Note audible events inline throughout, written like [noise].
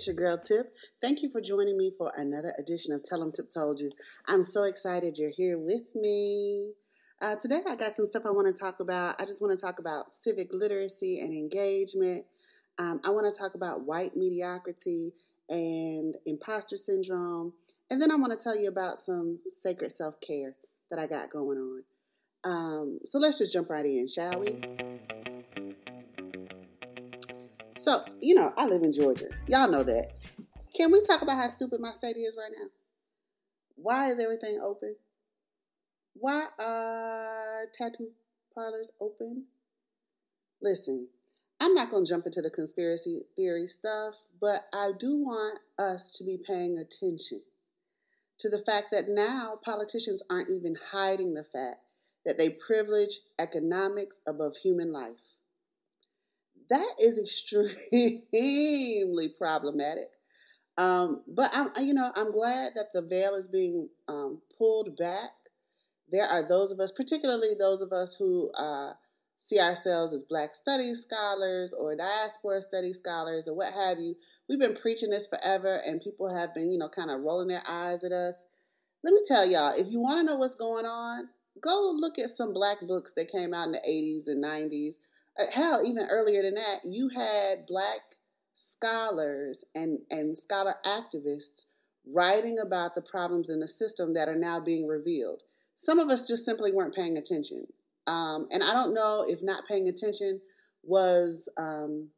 It's your girl Tip. Thank you for joining me for another edition of Tell 'em Tip Told You. I'm so excited you're here with me. Uh, today I got some stuff I want to talk about. I just want to talk about civic literacy and engagement. Um, I want to talk about white mediocrity and imposter syndrome. And then I want to tell you about some sacred self care that I got going on. Um, so let's just jump right in, shall we? So, you know, I live in Georgia. Y'all know that. Can we talk about how stupid my state is right now? Why is everything open? Why are tattoo parlors open? Listen, I'm not going to jump into the conspiracy theory stuff, but I do want us to be paying attention to the fact that now politicians aren't even hiding the fact that they privilege economics above human life. That is extremely [laughs] problematic. Um, but I'm, you know, I'm glad that the veil is being um, pulled back. There are those of us, particularly those of us who uh, see ourselves as Black Studies scholars or diaspora studies scholars or what have you. We've been preaching this forever, and people have been, you know, kind of rolling their eyes at us. Let me tell y'all, if you want to know what's going on, go look at some Black books that came out in the 80s and 90s hell, even earlier than that, you had black scholars and, and scholar activists writing about the problems in the system that are now being revealed. Some of us just simply weren't paying attention. Um, and I don't know if not paying attention was um,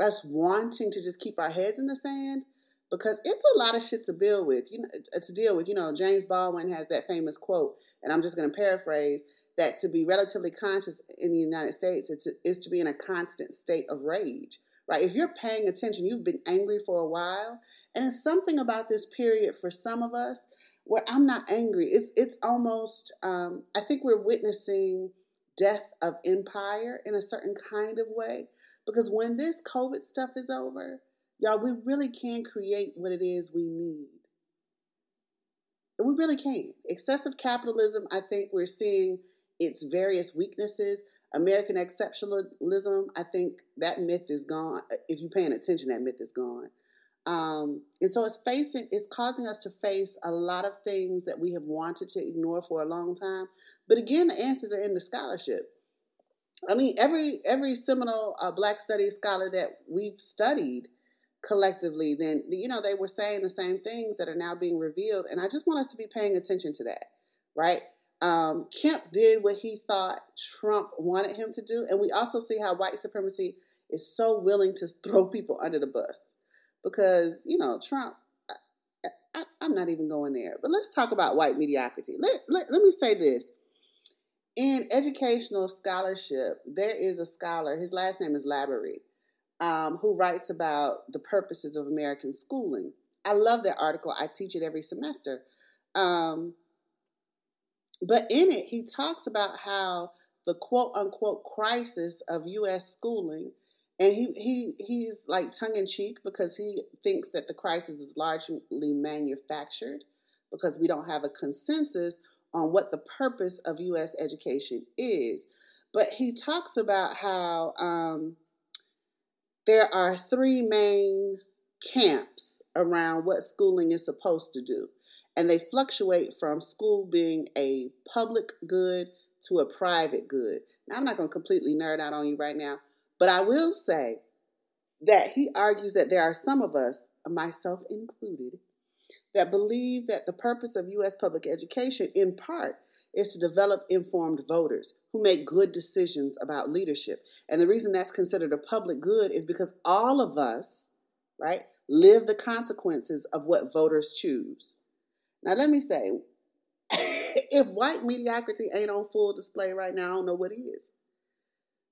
us wanting to just keep our heads in the sand because it's a lot of shit to deal with. You know, to deal with. You know, James Baldwin has that famous quote, and I'm just going to paraphrase that to be relatively conscious in the United States is to, is to be in a constant state of rage, right? If you're paying attention, you've been angry for a while, and it's something about this period for some of us where I'm not angry. It's it's almost um, I think we're witnessing death of empire in a certain kind of way because when this COVID stuff is over, y'all, we really can create what it is we need. We really can. Excessive capitalism, I think we're seeing its various weaknesses. American exceptionalism, I think that myth is gone. If you're paying attention, that myth is gone. Um, and so it's facing, it's causing us to face a lot of things that we have wanted to ignore for a long time. But again, the answers are in the scholarship. I mean, every every seminal uh, Black Studies scholar that we've studied collectively, then you know they were saying the same things that are now being revealed, and I just want us to be paying attention to that, right? Um, Kemp did what he thought Trump wanted him to do. And we also see how white supremacy is so willing to throw people under the bus. Because, you know, Trump, I, am not even going there. But let's talk about white mediocrity. Let, let, let me say this. In educational scholarship, there is a scholar, his last name is Labaree, um, who writes about the purposes of American schooling. I love that article. I teach it every semester. Um, but in it, he talks about how the quote unquote crisis of U.S. schooling, and he, he he's like tongue in cheek because he thinks that the crisis is largely manufactured because we don't have a consensus on what the purpose of U.S. education is. But he talks about how um, there are three main camps around what schooling is supposed to do and they fluctuate from school being a public good to a private good. Now, I'm not going to completely nerd out on you right now, but I will say that he argues that there are some of us, myself included, that believe that the purpose of U.S. public education, in part, is to develop informed voters who make good decisions about leadership. And the reason that's considered a public good is because all of us, right, live the consequences of what voters choose. Now, let me say, [laughs] if white mediocrity ain't on full display right now, I don't know what is.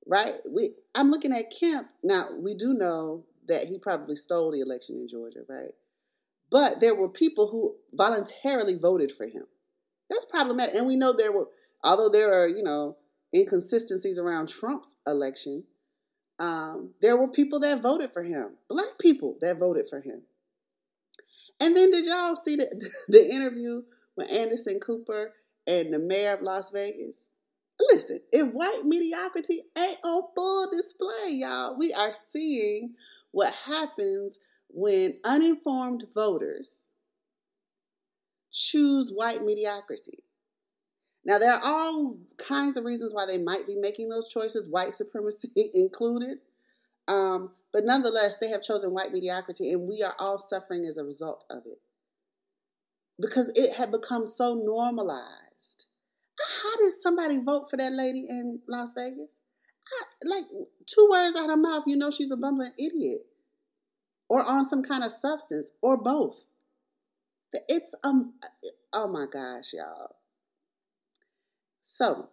Right? We, I'm looking at Kemp. Now, we do know that he probably stole the election in Georgia, right? But there were people who voluntarily voted for him. That's problematic. And we know there were, although there are, you know, inconsistencies around Trump's election, um, there were people that voted for him, black people that voted for him. And then did y'all see the, [laughs] the interview with Anderson Cooper and the mayor of Las Vegas? Listen, if white mediocrity ain't on full display, y'all, we are seeing what happens when uninformed voters choose white mediocrity. Now, there are all kinds of reasons why they might be making those choices, white supremacy [laughs] included. Um, but nonetheless, they have chosen white mediocrity, and we are all suffering as a result of it because it had become so normalized. How did somebody vote for that lady in Las Vegas? I, like two words out of her mouth, you know she's a bumbling idiot, or on some kind of substance, or both. It's um, oh my gosh, y'all. So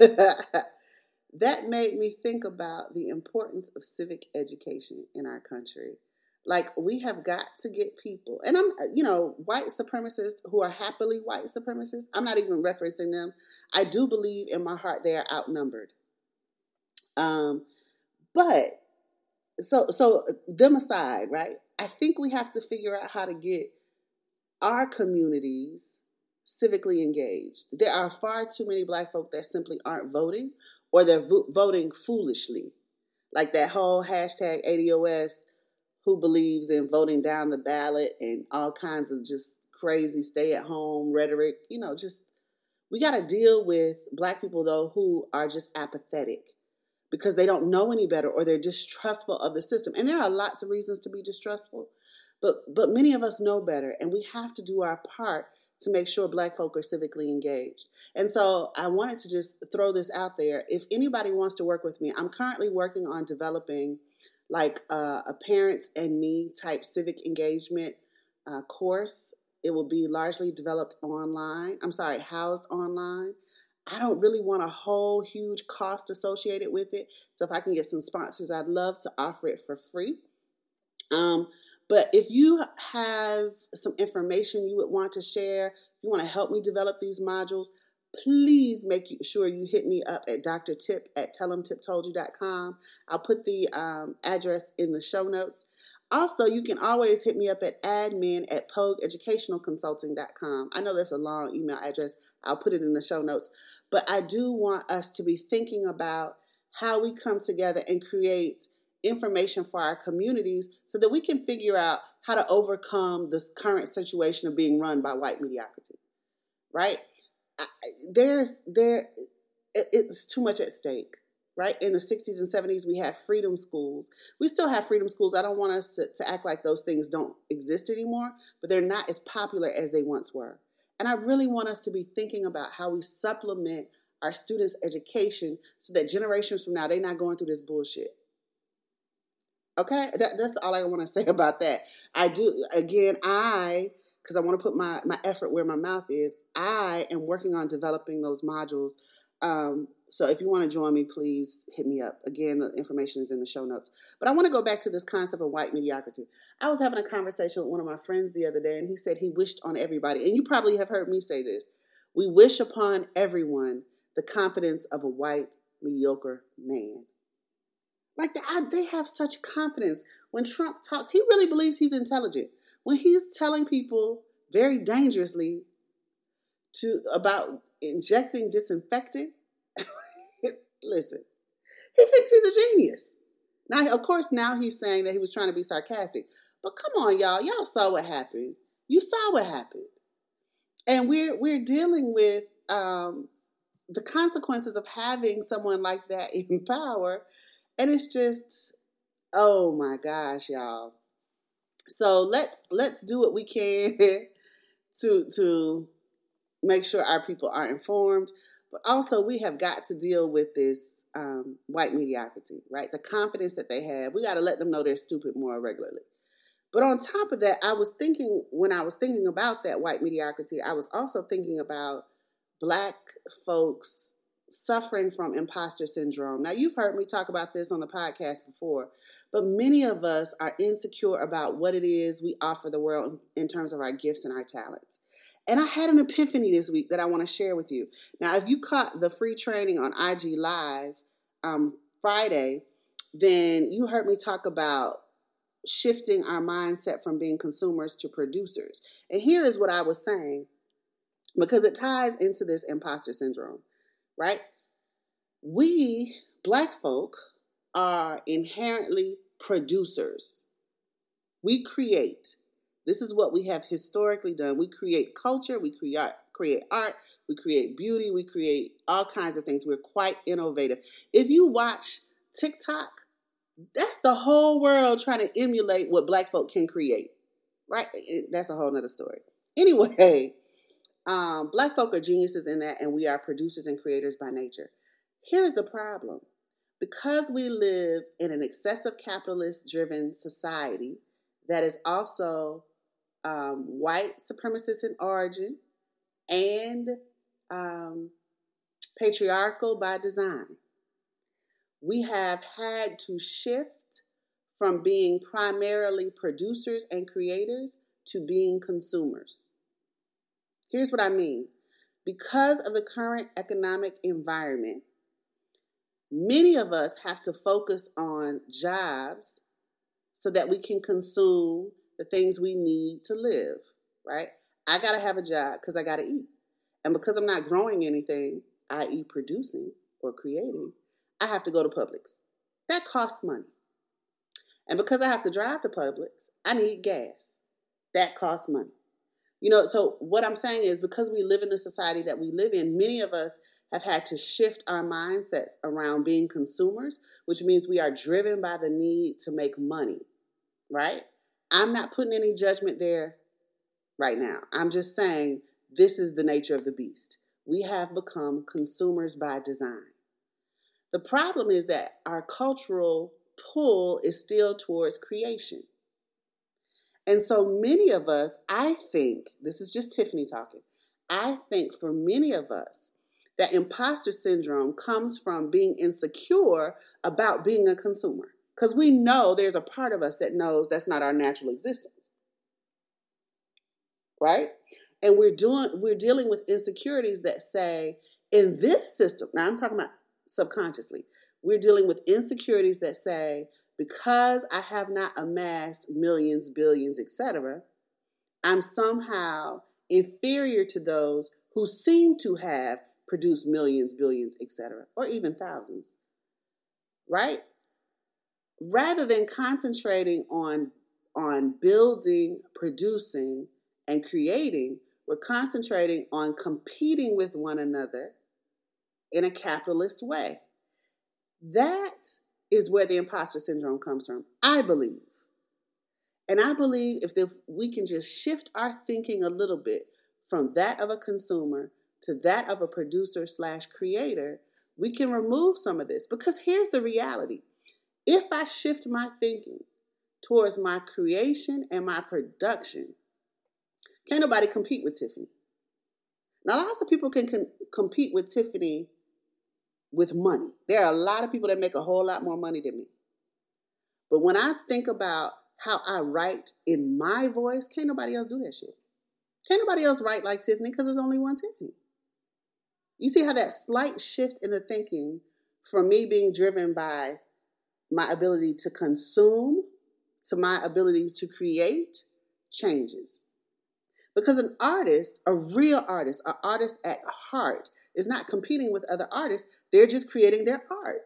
[laughs] that made me think about the importance of civic education in our country. Like we have got to get people, and I'm, you know, white supremacists who are happily white supremacists. I'm not even referencing them. I do believe in my heart they are outnumbered. Um, but so so them aside, right? I think we have to figure out how to get our communities civically engaged. There are far too many black folk that simply aren't voting or they're vo- voting foolishly. Like that whole hashtag ADOS who believes in voting down the ballot and all kinds of just crazy stay at home rhetoric. You know, just we got to deal with black people though who are just apathetic because they don't know any better or they're distrustful of the system. And there are lots of reasons to be distrustful. But but many of us know better and we have to do our part to make sure black folk are civically engaged. And so I wanted to just throw this out there. If anybody wants to work with me, I'm currently working on developing like uh, a parents and me type civic engagement uh, course. It will be largely developed online. I'm sorry, housed online. I don't really want a whole huge cost associated with it. So if I can get some sponsors, I'd love to offer it for free. Um, but if you have some information you would want to share, you want to help me develop these modules, please make sure you hit me up at Dr. Tip at tellemtiptoldyou.com. I'll put the um, address in the show notes. Also, you can always hit me up at admin at pogueeducationalconsulting.com. I know that's a long email address. I'll put it in the show notes. But I do want us to be thinking about how we come together and create information for our communities so that we can figure out how to overcome this current situation of being run by white mediocrity. Right? There's there it's too much at stake. Right? In the 60s and 70s, we had freedom schools. We still have freedom schools. I don't want us to, to act like those things don't exist anymore, but they're not as popular as they once were. And I really want us to be thinking about how we supplement our students' education so that generations from now, they're not going through this bullshit. Okay, that, that's all I want to say [laughs] about that. I do again, I because I want to put my my effort where my mouth is. I am working on developing those modules. Um, so if you want to join me, please hit me up. Again, the information is in the show notes. But I want to go back to this concept of white mediocrity. I was having a conversation with one of my friends the other day, and he said he wished on everybody, and you probably have heard me say this. We wish upon everyone the confidence of a white mediocre man. Like they have such confidence when Trump talks. He really believes he's intelligent when he's telling people very dangerously to about injecting disinfectant. [laughs] listen, he thinks he's a genius. Now, of course, now he's saying that he was trying to be sarcastic. But come on, y'all, y'all saw what happened. You saw what happened, and we're we're dealing with um, the consequences of having someone like that [laughs] in power and it's just oh my gosh y'all. So let's let's do what we can [laughs] to to make sure our people are informed. But also we have got to deal with this um, white mediocrity right? The confidence that they have. We got to let them know they're stupid more regularly. But on top of that i was thinking when i was thinking about that white mediocrity i was also thinking about black folks suffering from imposter syndrome. Now, you've heard me talk about this on the podcast before, But many of us are insecure about what it is we offer the world in terms of our gifts and our talents. And I had an epiphany this week that I want to share with you. Now, if you caught the free training on IG Live um, Friday, then you heard me talk about shifting our mindset from being consumers to producers. And here is what I was saying because it ties into this imposter syndrome, right? We, black folk, are inherently producers. We create. This is what we have historically done. We create culture, we create create art, we create beauty, we create all kinds of things. We're quite innovative. If you watch TikTok, that's the whole world trying to emulate what black folk can create. Right? That's a whole nother story. Anyway, um, black folk are geniuses in that, and we are producers and creators by nature. Here's the problem because we live in an excessive capitalist driven society that is also um, white supremacist in origin and um, patriarchal by design, we have had to shift from being primarily producers and creators to being consumers. Here's what I mean because of the current economic environment, many of us have to focus on jobs so that we can consume the things we need to live, right? I got to have a job because I got to eat. And because I'm not growing anything, i.e., producing or creating, I have to go to Publix. That costs money. And because I have to drive to Publix, I need gas. That costs money. You know, so what I'm saying is because we live in the society that we live in, many of us have had to shift our mindsets around being consumers, which means we are driven by the need to make money, right? I'm not putting any judgment there right now. I'm just saying this is the nature of the beast. We have become consumers by design. The problem is that our cultural pull is still towards creation. And so many of us, I think, this is just Tiffany talking, I think for many of us, that imposter syndrome comes from being insecure about being a consumer. Because we know there's a part of us that knows that's not our natural existence. Right? And we're doing we're dealing with insecurities that say, in this system, now I'm talking about subconsciously, we're dealing with insecurities that say, because I have not amassed millions, billions, etc., I'm somehow inferior to those who seem to have produced millions, billions, etc., or even thousands. Right? Rather than concentrating on on building, producing, and creating, we're concentrating on competing with one another in a capitalist way. That is where the imposter syndrome comes from, I believe. And I believe if we can just shift our thinking a little bit from that of a consumer to that of a producer slash creator, we can remove some of this. Because here's the reality if I shift my thinking towards my creation and my production, can't nobody compete with Tiffany. Now, lots of people can com- compete with Tiffany with money. There are a lot of people that make a whole lot more money than me. But when I think about how I write in my voice, can't nobody else do that shit. Can't nobody else write like Tiffany because there's only one Tiffany. You see how that slight shift in the thinking from me being driven by my ability to consume to my ability to create changes. Because an artist, a real artist, an artist at heart, is not competing with other artists. They're just creating their art.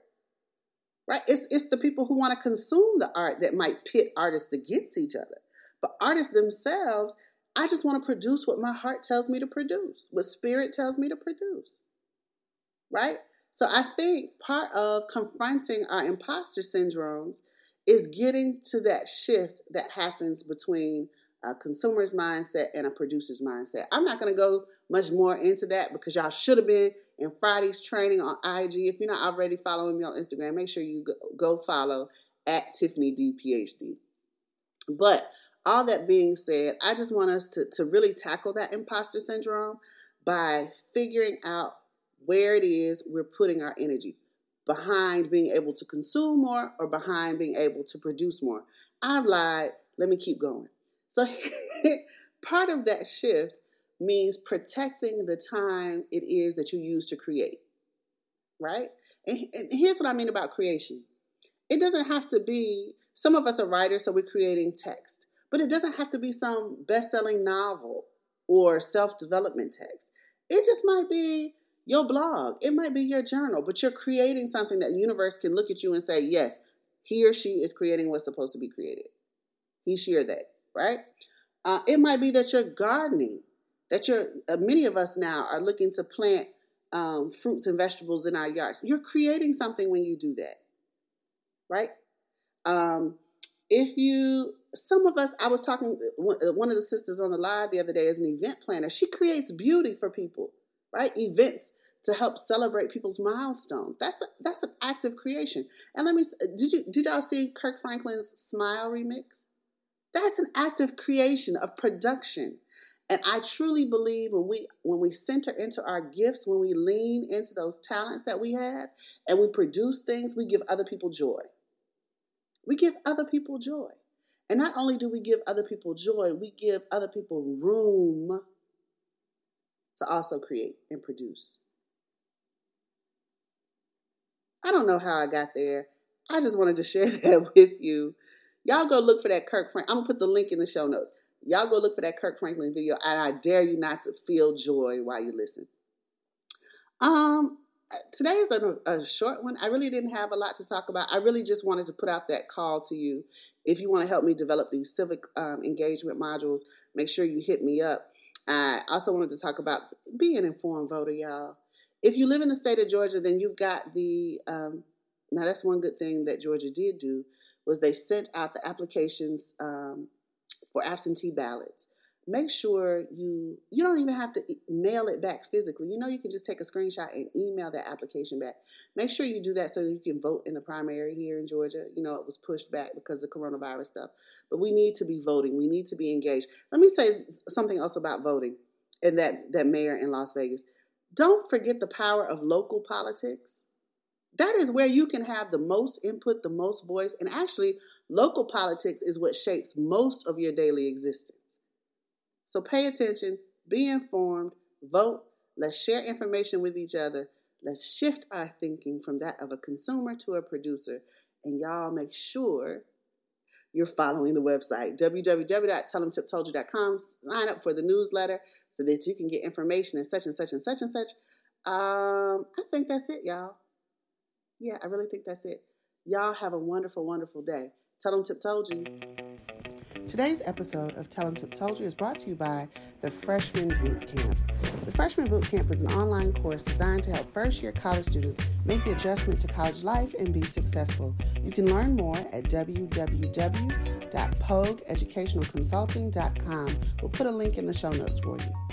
Right? It's, it's the people who want to consume the art that might pit artists against each other. But artists themselves, I just want to produce what my heart tells me to produce, what spirit tells me to produce. Right? So I think part of confronting our imposter syndromes is getting to that shift that happens between a consumer's mindset and a producer's mindset. I'm not going to go much more into that because y'all should have been in Friday's training on IG. If you're not already following me on Instagram, make sure you go follow at Tiffany D PhD. But all that being said, I just want us to, to really tackle that imposter syndrome by figuring out where it is we're putting our energy. behind being able to consume more or behind being able to produce more. I've lied. Let me keep going. So, [laughs] part of that shift means protecting the time it is that you use to create, right? And, and here's what I mean about creation it doesn't have to be, some of us are writers, so we're creating text, but it doesn't have to be some best selling novel or self development text. It just might be your blog, it might be your journal, but you're creating something that universe can look at you and say, yes, he or she is creating what's supposed to be created. He, she, or they, right? Uh, it might be that you're gardening, that you're, uh, many of us now are looking to plant um, fruits and vegetables in our yards. You're creating something when you do that, right? Um, if you, some of us, I was talking, uh, one of the sisters on the live the other day is an event planner. She creates beauty for people, right? Events to help celebrate people's milestones. That's a, that's an act of creation. And let me, did you did y'all see Kirk Franklin's Smile remix? That's an act of creation, of production. And I truly believe when we when we center into our gifts, when we lean into those talents that we have and we produce things, we give other people joy. We give other people joy. And not only do we give other people joy, we give other people room to also create and produce. I don't know how I got there. I just wanted to [laughs] share that with you. Y'all go look for that Kirk Frank. I'm gonna put the link in the show notes. Y'all go look for that Kirk Franklin video, and I dare you not to feel joy while you listen. Um, today is a, a, short one. I really didn't have a lot to talk about. I really just wanted to put out that call to you. If you want to help me develop these civic um, engagement modules, make sure you hit me up. I also wanted to talk about being an informed voter, y'all. If you live in the state of Georgia, then you've got the um, now that's one good thing that Georgia did do was they sent out the applications um, for absentee ballots. Make sure you you don't even have to mail it back physically. You know you can just take a screenshot and email that application back. Make sure you do that so you can vote in the primary here in Georgia. You know it was pushed back because of the coronavirus stuff. But we need to be voting. We need to be engaged. Let me say something else about voting and that that mayor in Las Vegas. Don't forget the power of local politics. That is where you can have the most input, the most voice, and actually Local politics is what shapes most of your daily existence. So pay attention, be informed, vote, let's share information with each other. Let's shift our thinking from that of a consumer to a producer. And y'all make sure you're following the website www.tellemtiptoldyou.com. Sign up for the newsletter so that you can get information and such and such and such and such. Um, I think that's it, y'all. Yeah, I really think that's it. Y'all have a wonderful, wonderful day. Tell them Tip told you. Today's episode of Tell them Tip Told You is brought to you by the Freshman Boot Camp. The Freshman Boot Camp is an online course designed to help first year college students make the adjustment to college life and be successful. You can learn more at www.pogueeducationalconsulting.com. We'll put a link in the show notes for you.